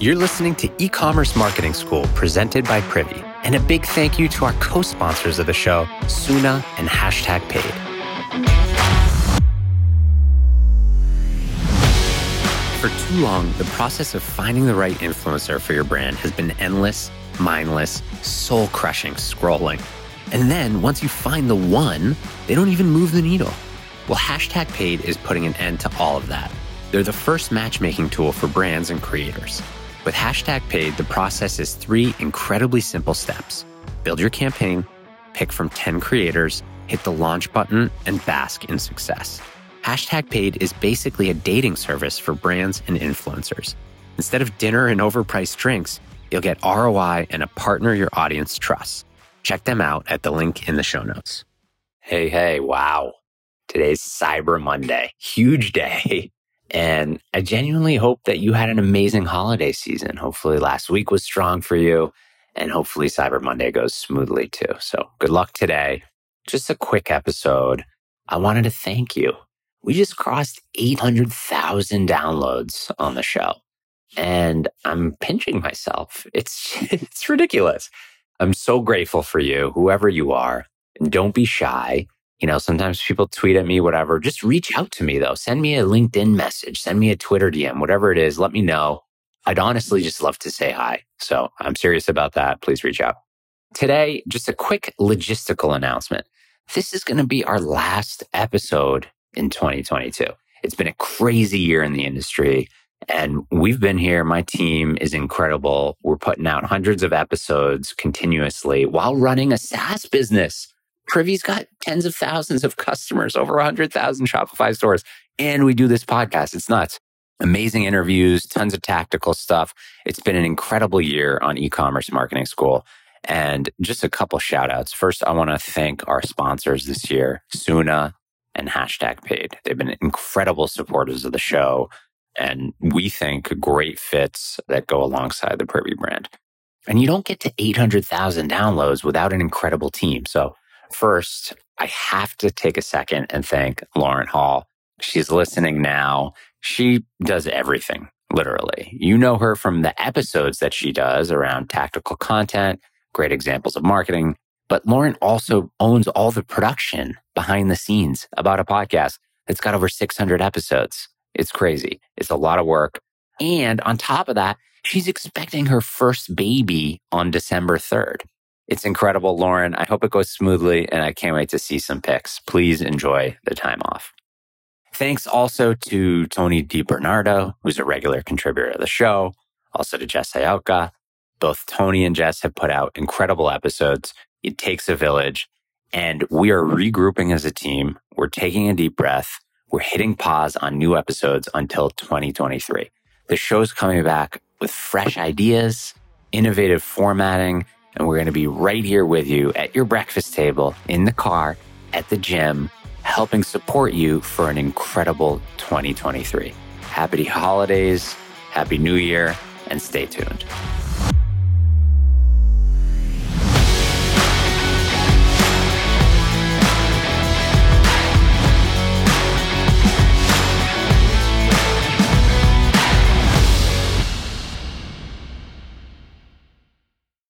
You're listening to E Commerce Marketing School presented by Privy. And a big thank you to our co sponsors of the show, Suna and Hashtag Paid. For too long, the process of finding the right influencer for your brand has been endless, mindless, soul crushing scrolling. And then once you find the one, they don't even move the needle. Well, Hashtag Paid is putting an end to all of that. They're the first matchmaking tool for brands and creators. With Hashtag Paid, the process is three incredibly simple steps build your campaign, pick from 10 creators, hit the launch button, and bask in success. Hashtag Paid is basically a dating service for brands and influencers. Instead of dinner and overpriced drinks, you'll get ROI and a partner your audience trusts. Check them out at the link in the show notes. Hey, hey, wow. Today's Cyber Monday. Huge day. And I genuinely hope that you had an amazing holiday season. Hopefully, last week was strong for you, and hopefully, Cyber Monday goes smoothly too. So, good luck today. Just a quick episode. I wanted to thank you. We just crossed 800,000 downloads on the show, and I'm pinching myself. It's, it's ridiculous. I'm so grateful for you, whoever you are. And don't be shy. You know, sometimes people tweet at me, whatever. Just reach out to me though. Send me a LinkedIn message, send me a Twitter DM, whatever it is. Let me know. I'd honestly just love to say hi. So I'm serious about that. Please reach out. Today, just a quick logistical announcement. This is going to be our last episode in 2022. It's been a crazy year in the industry. And we've been here. My team is incredible. We're putting out hundreds of episodes continuously while running a SaaS business. Privy's got tens of thousands of customers, over 100,000 Shopify stores. And we do this podcast. It's nuts. Amazing interviews, tons of tactical stuff. It's been an incredible year on e-commerce marketing school. And just a couple shout outs. First, I want to thank our sponsors this year, Suna and Hashtag Paid. They've been incredible supporters of the show and we think great fits that go alongside the Privy brand. And you don't get to 800,000 downloads without an incredible team. So first, I have to take a second and thank Lauren Hall. She's listening now. She does everything, literally. You know her from the episodes that she does around tactical content, great examples of marketing. But Lauren also owns all the production behind the scenes about a podcast that's got over 600 episodes. It's crazy. It's a lot of work. And on top of that, she's expecting her first baby on December 3rd. It's incredible, Lauren. I hope it goes smoothly and I can't wait to see some pics. Please enjoy the time off. Thanks also to Tony DiBernardo, who's a regular contributor to the show, also to Jess Iauka. Both Tony and Jess have put out incredible episodes. It takes a village and we are regrouping as a team. We're taking a deep breath we're hitting pause on new episodes until 2023. The show's coming back with fresh ideas, innovative formatting, and we're going to be right here with you at your breakfast table, in the car, at the gym, helping support you for an incredible 2023. Happy holidays, happy new year, and stay tuned.